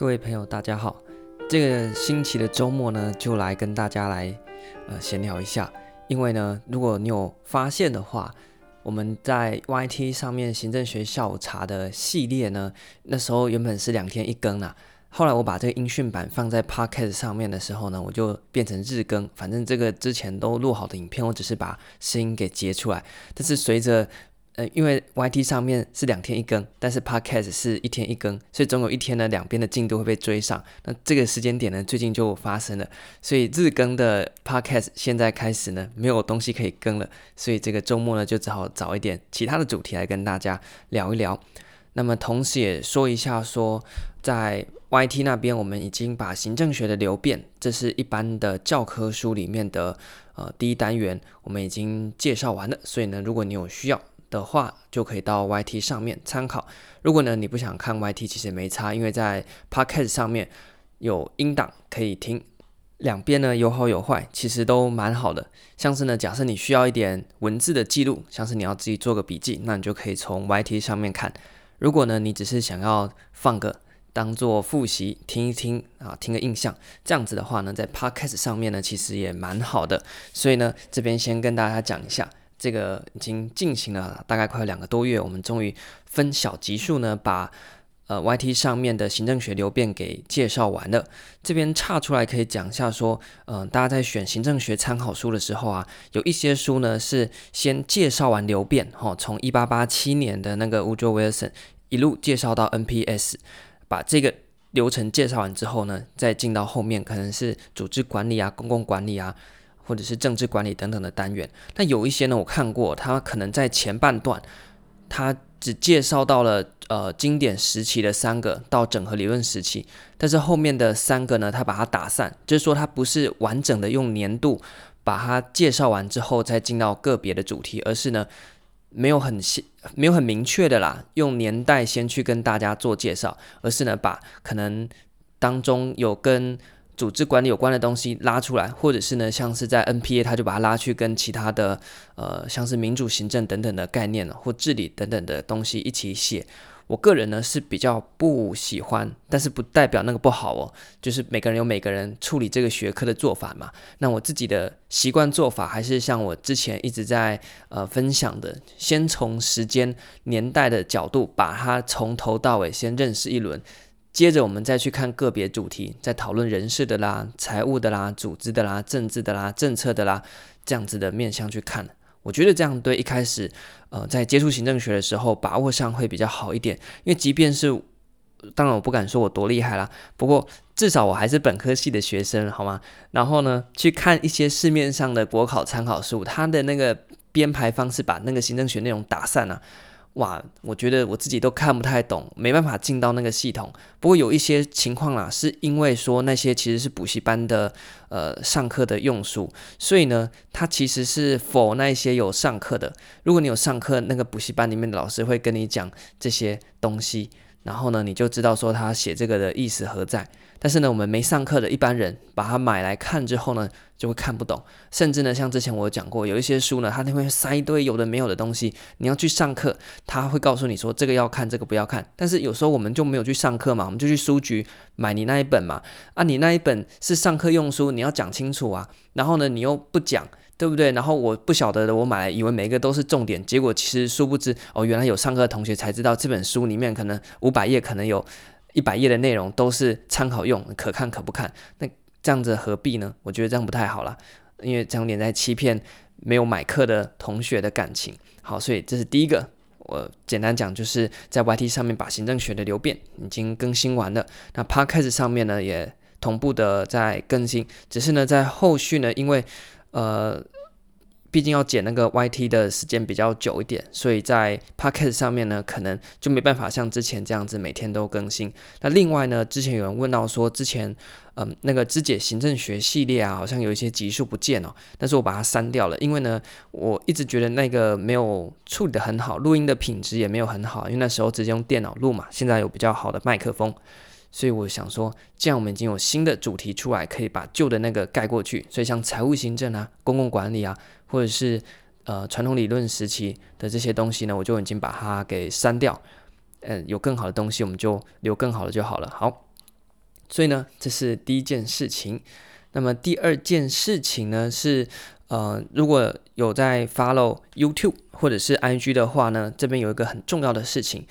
各位朋友，大家好。这个星期的周末呢，就来跟大家来呃闲聊一下。因为呢，如果你有发现的话，我们在 YT 上面行政学下午茶的系列呢，那时候原本是两天一更啊。后来我把这个音讯版放在 Podcast 上面的时候呢，我就变成日更。反正这个之前都录好的影片，我只是把声音给截出来。但是随着因为 YT 上面是两天一更，但是 Podcast 是一天一更，所以总有一天呢，两边的进度会被追上。那这个时间点呢，最近就发生了，所以日更的 Podcast 现在开始呢，没有东西可以更了，所以这个周末呢，就只好找一点其他的主题来跟大家聊一聊。那么同时也说一下，说在 YT 那边，我们已经把行政学的流变，这是一般的教科书里面的呃第一单元，我们已经介绍完了。所以呢，如果你有需要，的话，就可以到 YT 上面参考。如果呢，你不想看 YT，其实也没差，因为在 Podcast 上面有音档可以听，两边呢有好有坏，其实都蛮好的。像是呢，假设你需要一点文字的记录，像是你要自己做个笔记，那你就可以从 YT 上面看。如果呢，你只是想要放个当做复习听一听啊，听个印象，这样子的话呢，在 Podcast 上面呢，其实也蛮好的。所以呢，这边先跟大家讲一下。这个已经进行了大概快两个多月，我们终于分小集数呢，把呃 YT 上面的行政学流变给介绍完了。这边岔出来可以讲一下，说，嗯、大家在选行政学参考书的时候啊，有一些书呢是先介绍完流变，哈、从一八八七年的那个 Woodrow Wilson 一路介绍到 NPS，把这个流程介绍完之后呢，再进到后面可能是组织管理啊、公共管理啊。或者是政治管理等等的单元，但有一些呢，我看过，他可能在前半段，他只介绍到了呃经典时期的三个到整合理论时期，但是后面的三个呢，他把它打散，就是说他不是完整的用年度把它介绍完之后再进到个别的主题，而是呢没有很没有很明确的啦，用年代先去跟大家做介绍，而是呢把可能当中有跟组织管理有关的东西拉出来，或者是呢，像是在 NPA，他就把它拉去跟其他的呃，像是民主行政等等的概念或治理等等的东西一起写。我个人呢是比较不喜欢，但是不代表那个不好哦。就是每个人有每个人处理这个学科的做法嘛。那我自己的习惯做法还是像我之前一直在呃分享的，先从时间年代的角度，把它从头到尾先认识一轮。接着我们再去看个别主题，再讨论人事的啦、财务的啦、组织的啦、政治的啦、政策的啦，这样子的面向去看。我觉得这样对一开始呃在接触行政学的时候把握上会比较好一点。因为即便是当然我不敢说我多厉害啦，不过至少我还是本科系的学生，好吗？然后呢，去看一些市面上的国考参考书，它的那个编排方式把那个行政学内容打散了。哇，我觉得我自己都看不太懂，没办法进到那个系统。不过有一些情况啦，是因为说那些其实是补习班的呃上课的用书，所以呢，它其实是 for 那些有上课的。如果你有上课，那个补习班里面的老师会跟你讲这些东西。然后呢，你就知道说他写这个的意思何在。但是呢，我们没上课的一般人把它买来看之后呢，就会看不懂。甚至呢，像之前我有讲过，有一些书呢，它就会塞一堆有的没有的东西。你要去上课，他会告诉你说这个要看，这个不要看。但是有时候我们就没有去上课嘛，我们就去书局买你那一本嘛。啊，你那一本是上课用书，你要讲清楚啊。然后呢，你又不讲。对不对？然后我不晓得的，我买来以为每一个都是重点，结果其实殊不知哦，原来有上课的同学才知道这本书里面可能五百页，可能有一百页的内容都是参考用，可看可不看。那这样子何必呢？我觉得这样不太好啦，因为这样有点在欺骗没有买课的同学的感情。好，所以这是第一个，我简单讲就是在 YT 上面把行政学的流变已经更新完了，那 Podcast 上面呢也同步的在更新，只是呢在后续呢因为。呃，毕竟要剪那个 YT 的时间比较久一点，所以在 Podcast 上面呢，可能就没办法像之前这样子每天都更新。那另外呢，之前有人问到说，之前嗯、那个肢解行政学系列啊，好像有一些集数不见哦，但是我把它删掉了，因为呢，我一直觉得那个没有处理得很好，录音的品质也没有很好，因为那时候直接用电脑录嘛，现在有比较好的麦克风。所以我想说，这样我们已经有新的主题出来，可以把旧的那个盖过去。所以像财务行政啊、公共管理啊，或者是呃传统理论时期的这些东西呢，我就已经把它给删掉。嗯、有更好的东西，我们就留更好的就好了。好，所以呢，这是第一件事情。那么第二件事情呢是，呃，如果有在 follow YouTube 或者是 IG 的话呢，这边有一个很重要的事情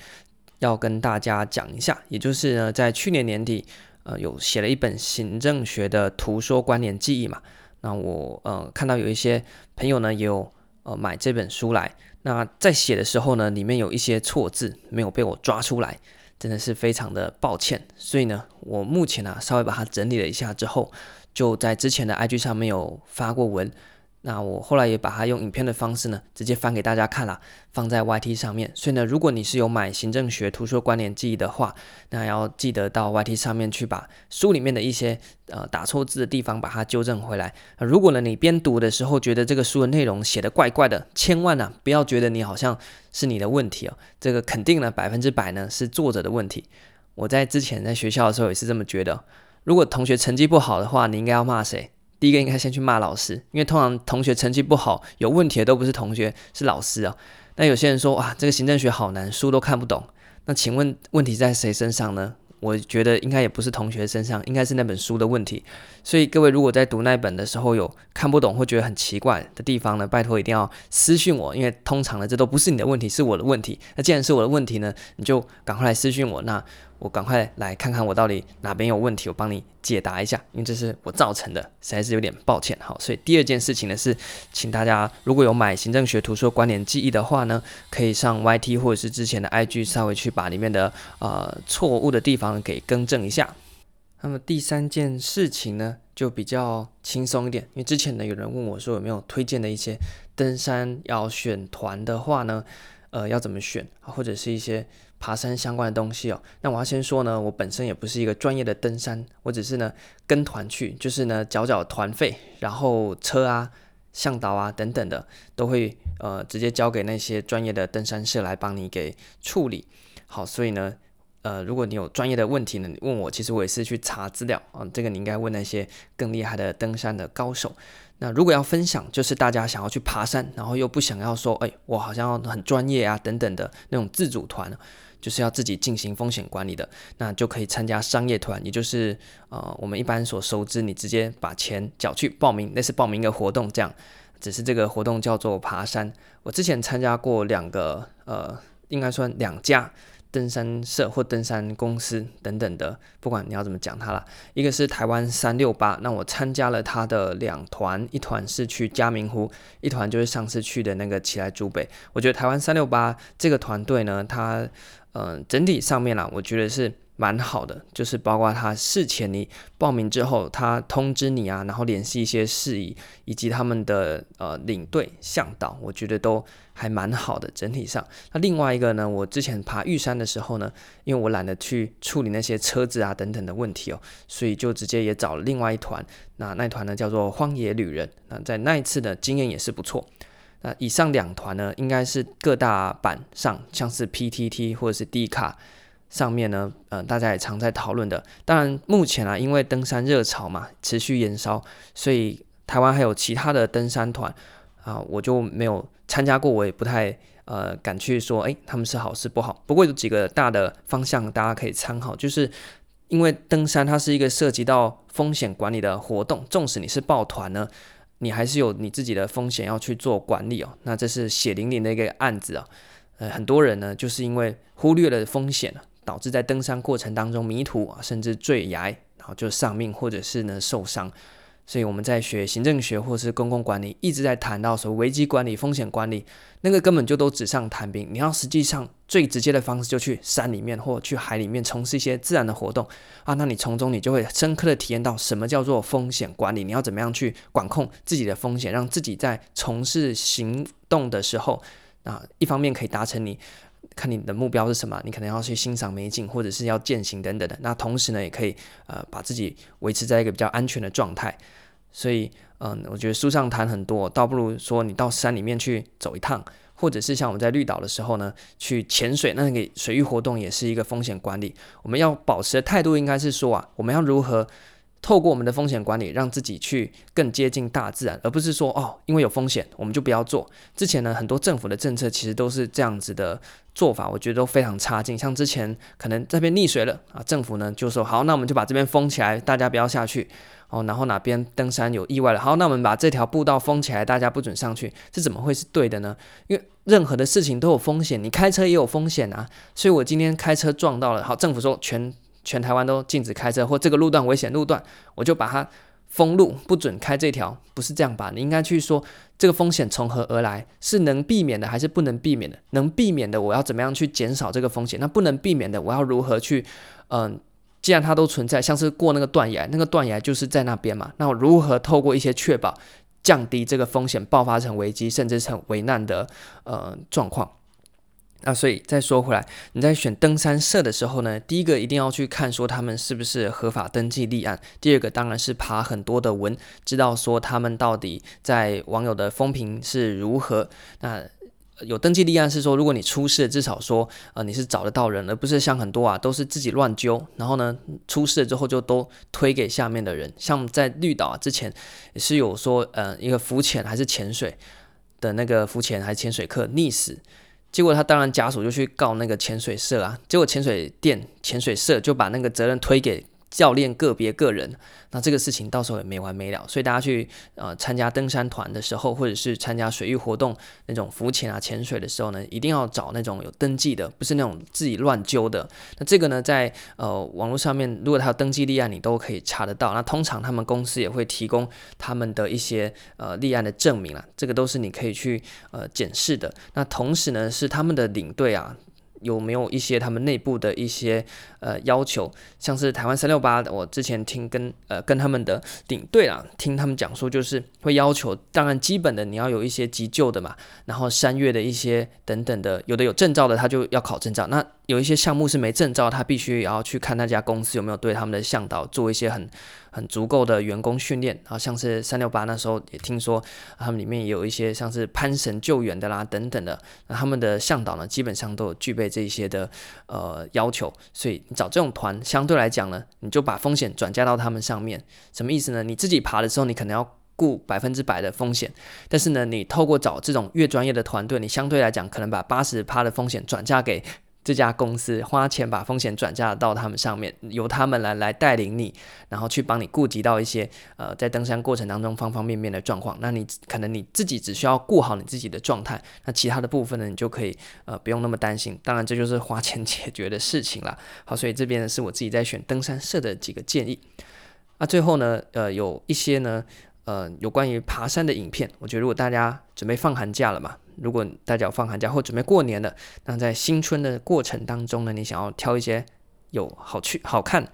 要跟大家讲一下，也就是呢，在去年年底，呃，有写了一本行政学的图说关联记忆嘛。那我呃看到有一些朋友呢也有呃买这本书来，那在写的时候呢，里面有一些错字没有被我抓出来。真的是非常的抱歉，所以呢，我目前呢、啊、稍微把它整理了一下之后，就在之前的 IG 上面有发过文。那我后来也把它用影片的方式呢，直接翻给大家看了，放在 YT 上面。所以呢，如果你是有买行政学图书关联记忆的话，那要记得到 YT 上面去把书里面的一些呃打错字的地方把它纠正回来。如果呢你边读的时候觉得这个书的内容写的怪怪的，千万呢、啊、不要觉得你好像是你的问题哦，这个肯定呢百分之百呢是作者的问题。我在之前在学校的时候也是这么觉得。如果同学成绩不好的话，你应该要骂谁？第一个应该先去骂老师，因为通常同学成绩不好、有问题的都不是同学，是老师啊。那有些人说，哇，这个行政学好难，书都看不懂。那请问问题在谁身上呢？我觉得应该也不是同学身上，应该是那本书的问题。所以各位如果在读那本的时候有看不懂或觉得很奇怪的地方呢，拜托一定要私讯我，因为通常呢这都不是你的问题，是我的问题。那既然是我的问题呢，你就赶快来私讯我，那我赶快来看看我到底哪边有问题，我帮你解答一下，因为这是我造成的，实在是有点抱歉。好，所以第二件事情呢是，请大家如果有买行政学图书关联记忆的话呢，可以上 YT 或者是之前的 IG 稍微去把里面的呃错误的地方给更正一下。那么第三件事情呢，就比较轻松一点，因为之前呢有人问我说有没有推荐的一些登山要选团的话呢，呃，要怎么选，或者是一些爬山相关的东西哦。那我要先说呢，我本身也不是一个专业的登山，我只是呢跟团去，就是呢缴缴团费，然后车啊、向导啊等等的都会呃直接交给那些专业的登山社来帮你给处理。好，所以呢。呃，如果你有专业的问题呢，你问我，其实我也是去查资料啊。这个你应该问那些更厉害的登山的高手。那如果要分享，就是大家想要去爬山，然后又不想要说，哎，我好像很专业啊等等的那种自主团，就是要自己进行风险管理的，那就可以参加商业团，也就是呃我们一般所熟知，你直接把钱缴去报名，那是报名一个活动这样。只是这个活动叫做爬山。我之前参加过两个，呃，应该算两家。登山社或登山公司等等的，不管你要怎么讲它啦。一个是台湾三六八，那我参加了他的两团，一团是去嘉明湖，一团就是上次去的那个奇来珠北。我觉得台湾三六八这个团队呢，它嗯、呃、整体上面啦，我觉得是。蛮好的，就是包括他事前你报名之后，他通知你啊，然后联系一些事宜，以及他们的呃领队向导，我觉得都还蛮好的。整体上，那另外一个呢，我之前爬玉山的时候呢，因为我懒得去处理那些车子啊等等的问题哦，所以就直接也找了另外一团。那那团呢叫做荒野旅人。那在那一次的经验也是不错。那以上两团呢，应该是各大版上，像是 PTT 或者是 D 卡。上面呢，呃，大家也常在讨论的。当然，目前啊，因为登山热潮嘛，持续延烧，所以台湾还有其他的登山团啊，我就没有参加过，我也不太呃敢去说，诶，他们是好是不好。不过有几个大的方向大家可以参考，就是因为登山它是一个涉及到风险管理的活动，纵使你是报团呢，你还是有你自己的风险要去做管理哦。那这是血淋淋的一个案子啊，呃，很多人呢就是因为忽略了风险导致在登山过程当中迷途啊，甚至坠崖，然后就丧命，或者是呢受伤。所以我们在学行政学或是公共管理，一直在谈到说危机管理、风险管理，那个根本就都纸上谈兵。你要实际上最直接的方式，就去山里面或去海里面从事一些自然的活动啊，那你从中你就会深刻的体验到什么叫做风险管理。你要怎么样去管控自己的风险，让自己在从事行动的时候啊，一方面可以达成你。看你的目标是什么，你可能要去欣赏美景，或者是要践行等等的。那同时呢，也可以呃把自己维持在一个比较安全的状态。所以，嗯，我觉得书上谈很多，倒不如说你到山里面去走一趟，或者是像我们在绿岛的时候呢，去潜水，那个水域活动也是一个风险管理。我们要保持的态度应该是说啊，我们要如何透过我们的风险管理，让自己去更接近大自然，而不是说哦，因为有风险我们就不要做。之前呢，很多政府的政策其实都是这样子的做法，我觉得都非常差劲。像之前可能这边溺水了啊，政府呢就说好，那我们就把这边封起来，大家不要下去哦。然后哪边登山有意外了，好，那我们把这条步道封起来，大家不准上去，这怎么会是对的呢？因为任何的事情都有风险，你开车也有风险啊。所以我今天开车撞到了，好，政府说全。全台湾都禁止开车，或这个路段危险路段，我就把它封路，不准开这条，不是这样吧？你应该去说这个风险从何而来，是能避免的还是不能避免的？能避免的，我要怎么样去减少这个风险？那不能避免的，我要如何去？嗯、既然它都存在，像是过那个断崖，那个断崖就是在那边嘛。那我如何透过一些确保，降低这个风险爆发成危机，甚至成危难的呃状况？那所以再说回来，你在选登山社的时候呢，第一个一定要去看说他们是不是合法登记立案。第二个当然是爬很多的文，知道说他们到底在网友的风评是如何。那有登记立案是说，如果你出事，至少说呃你是找得到人，而不是像很多啊都是自己乱揪，然后呢出事了之后就都推给下面的人。像在绿岛啊之前是有说呃一个浮潜还是潜水的那个浮潜还是潜水客溺死。结果他当然家属就去告那个潜水社啊，结果潜水店、潜水社就把那个责任推给教练个别个人。那这个事情到时候也没完没了，所以大家去呃参加登山团的时候，或者是参加水域活动那种浮潜啊、潜水的时候呢，一定要找那种有登记的，不是那种自己乱揪的。那这个呢，在呃网络上面，如果他有登记立案，你都可以查得到。那通常他们公司也会提供他们的一些呃立案的证明啊，这个都是你可以去呃检视的。那同时呢，是他们的领队啊。有没有一些他们内部的一些呃要求，像是台湾三六八，我之前听跟呃跟他们的领队啊，听他们讲说，就是会要求，当然基本的你要有一些急救的嘛，然后山岳的一些等等的，有的有证照的他就要考证照，那有一些项目是没证照，他必须也要去看那家公司有没有对他们的向导做一些很。很足够的员工训练，然后像是三六八那时候也听说，他们里面也有一些像是攀绳救援的啦等等的，那他们的向导呢，基本上都有具备这些的呃要求，所以你找这种团相对来讲呢，你就把风险转嫁到他们上面，什么意思呢？你自己爬的时候，你可能要顾百分之百的风险，但是呢，你透过找这种越专业的团队，你相对来讲可能把八十趴的风险转嫁给。这家公司花钱把风险转嫁到他们上面，由他们来来带领你，然后去帮你顾及到一些呃在登山过程当中方方面面的状况。那你可能你自己只需要顾好你自己的状态，那其他的部分呢，你就可以呃不用那么担心。当然这就是花钱解决的事情了。好，所以这边呢是我自己在选登山社的几个建议。那最后呢，呃有一些呢呃有关于爬山的影片，我觉得如果大家准备放寒假了嘛。如果大家有放寒假或准备过年了，那在新春的过程当中呢，你想要挑一些有好去、好看，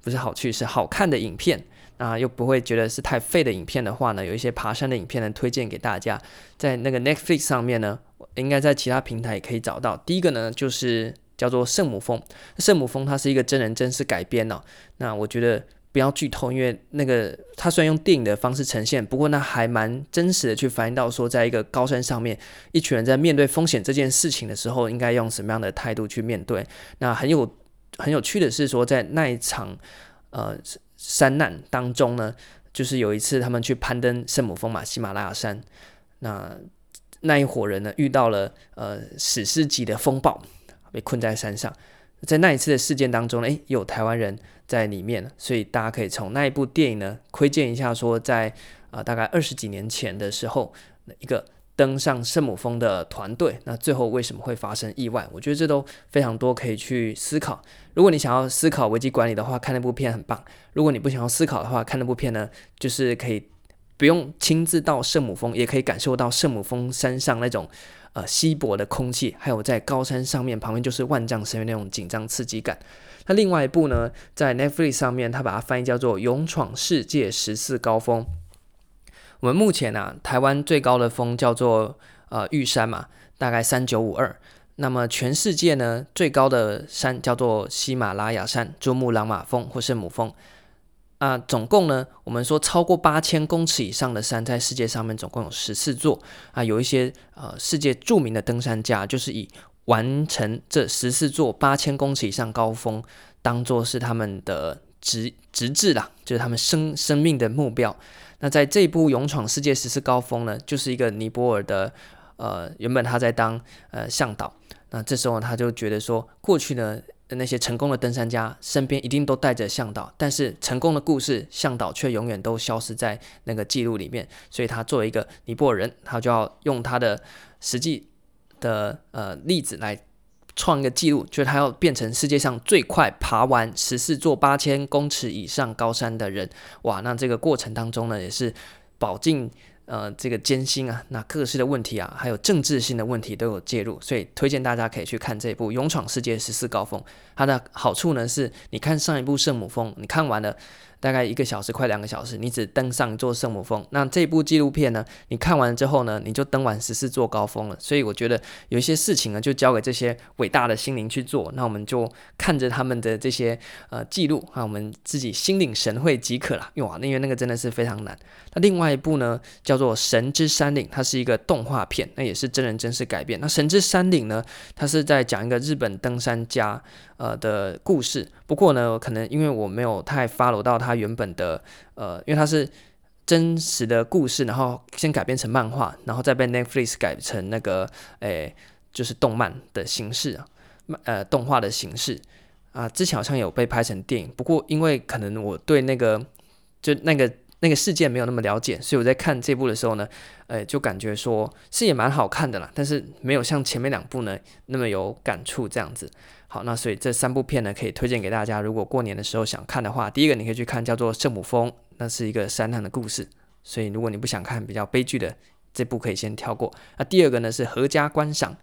不是好去，是好看的影片，那又不会觉得是太废的影片的话呢，有一些爬山的影片呢，推荐给大家。在那个 Netflix 上面呢，应该在其他平台也可以找到。第一个呢，就是叫做《圣母峰》，圣母峰它是一个真人真事改编哦。那我觉得。不要剧透，因为那个他虽然用电影的方式呈现，不过那还蛮真实的，去反映到说，在一个高山上面，一群人在面对风险这件事情的时候，应该用什么样的态度去面对。那很有很有趣的是说，在那一场呃山难当中呢，就是有一次他们去攀登圣母峰嘛，喜马拉雅山，那那一伙人呢遇到了呃史诗级的风暴，被困在山上。在那一次的事件当中呢，诶，有台湾人在里面，所以大家可以从那一部电影呢窥见一下，说在啊、呃、大概二十几年前的时候，一个登上圣母峰的团队，那最后为什么会发生意外？我觉得这都非常多可以去思考。如果你想要思考危机管理的话，看那部片很棒；如果你不想要思考的话，看那部片呢，就是可以不用亲自到圣母峰，也可以感受到圣母峰山上那种。呃，稀薄的空气，还有在高山上面，旁边就是万丈深渊那种紧张刺激感。那另外一部呢，在 Netflix 上面，它把它翻译叫做《勇闯世界十四高峰》。我们目前啊，台湾最高的峰叫做呃玉山嘛，大概三九五二。那么全世界呢，最高的山叫做喜马拉雅山、珠穆朗玛峰或圣母峰。啊，总共呢，我们说超过八千公尺以上的山，在世界上面总共有十四座啊。有一些呃，世界著名的登山家，就是以完成这十四座八千公尺以上高峰，当做是他们的直直至啦，就是他们生生命的目标。那在这一部《勇闯世界十四高峰》呢，就是一个尼泊尔的呃，原本他在当呃向导，那这时候他就觉得说，过去呢那些成功的登山家身边一定都带着向导，但是成功的故事向导却永远都消失在那个记录里面，所以他作为一个尼泊尔人，他就要用他的实际的呃例子来。创一个记录，就是他要变成世界上最快爬完十四座八千公尺以上高山的人。哇，那这个过程当中呢，也是饱经呃这个艰辛啊，那各式的问题啊，还有政治性的问题都有介入，所以推荐大家可以去看这部《勇闯世界十四高峰》。它的好处呢是，你看上一部圣母峰，你看完了。大概一个小时，快两个小时，你只登上一座圣母峰。那这部纪录片呢，你看完之后呢，你就登完十四座高峰了。所以我觉得有一些事情呢，就交给这些伟大的心灵去做。那我们就看着他们的这些呃记录，啊，我们自己心领神会即可了。哇，因为那个真的是非常难。那另外一部呢，叫做《神之山岭》，它是一个动画片，那也是真人真事改编。那《神之山岭》呢，它是在讲一个日本登山家。呃的故事，不过呢，可能因为我没有太 follow 到他原本的，呃，因为他是真实的故事，然后先改编成漫画，然后再被 Netflix 改成那个，诶，就是动漫的形式啊，呃，动画的形式啊，之前好像有被拍成电影，不过因为可能我对那个就那个。那个事件没有那么了解，所以我在看这部的时候呢，呃，就感觉说是也蛮好看的啦，但是没有像前面两部呢那么有感触这样子。好，那所以这三部片呢可以推荐给大家，如果过年的时候想看的话，第一个你可以去看叫做《圣母峰》，那是一个山难的故事，所以如果你不想看比较悲剧的，这部可以先跳过。那第二个呢是合家观赏。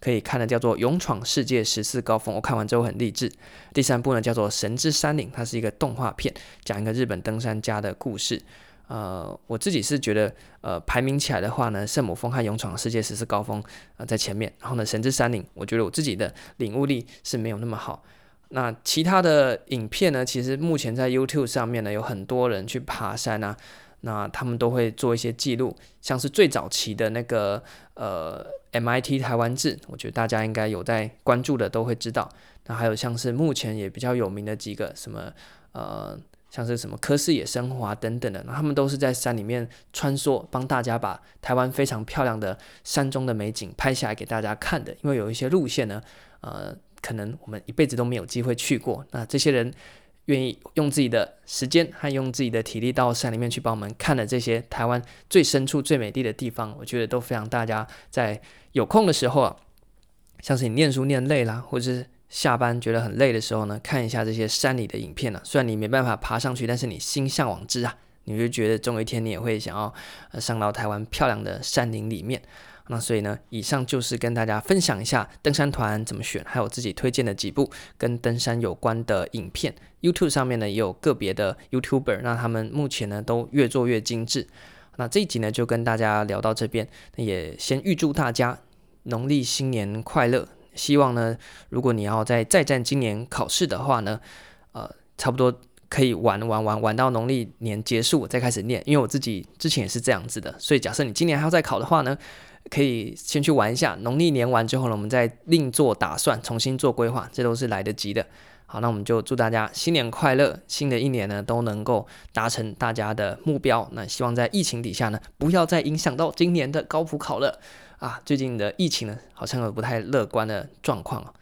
可以看的叫做《勇闯世界十四高峰》，我看完之后很励志。第三部呢叫做《神之山岭》，它是一个动画片，讲一个日本登山家的故事。呃，我自己是觉得，呃，排名起来的话呢，圣母峰和勇闯世界十四高峰呃在前面，然后呢，神之山岭，我觉得我自己的领悟力是没有那么好。那其他的影片呢，其实目前在 YouTube 上面呢，有很多人去爬山啊。那他们都会做一些记录，像是最早期的那个呃 MIT 台湾志，我觉得大家应该有在关注的都会知道。那还有像是目前也比较有名的几个什么呃，像是什么科斯野生活等等的，他们都是在山里面穿梭，帮大家把台湾非常漂亮的山中的美景拍下来给大家看的。因为有一些路线呢，呃，可能我们一辈子都没有机会去过，那这些人。愿意用自己的时间和用自己的体力到山里面去帮我们看的这些台湾最深处最美丽的地方，我觉得都非常大家在有空的时候啊，像是你念书念累了，或者是下班觉得很累的时候呢，看一下这些山里的影片呢、虽然你没办法爬上去，但是你心向往之啊，你就觉得总有一天你也会想要上到台湾漂亮的山林里面。那所以呢，以上就是跟大家分享一下登山团怎么选，还有自己推荐的几部跟登山有关的影片。YouTube 上面呢也有个别的 YouTuber，那他们目前呢都越做越精致。那这一集呢就跟大家聊到这边，也先预祝大家农历新年快乐。希望呢，如果你要再再战今年考试的话呢，呃，差不多可以玩玩玩玩到农历年结束再开始念，因为我自己之前也是这样子的。所以假设你今年还要再考的话呢，可以先去玩一下，农历年完之后呢，我们再另做打算，重新做规划，这都是来得及的。好，那我们就祝大家新年快乐，新的一年呢都能够达成大家的目标。那希望在疫情底下呢，不要再影响到今年的高普考了啊！最近的疫情呢，好像有不太乐观的状况啊。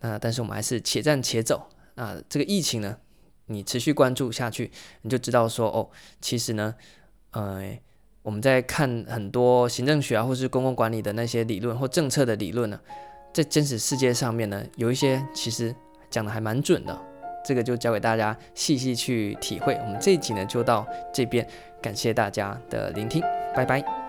那但是我们还是且战且走啊。这个疫情呢，你持续关注下去，你就知道说哦，其实呢，呃。我们在看很多行政学啊，或是公共管理的那些理论或政策的理论呢，在真实世界上面呢，有一些其实讲的还蛮准的。这个就交给大家细细去体会。我们这一集呢就到这边，感谢大家的聆听，拜拜。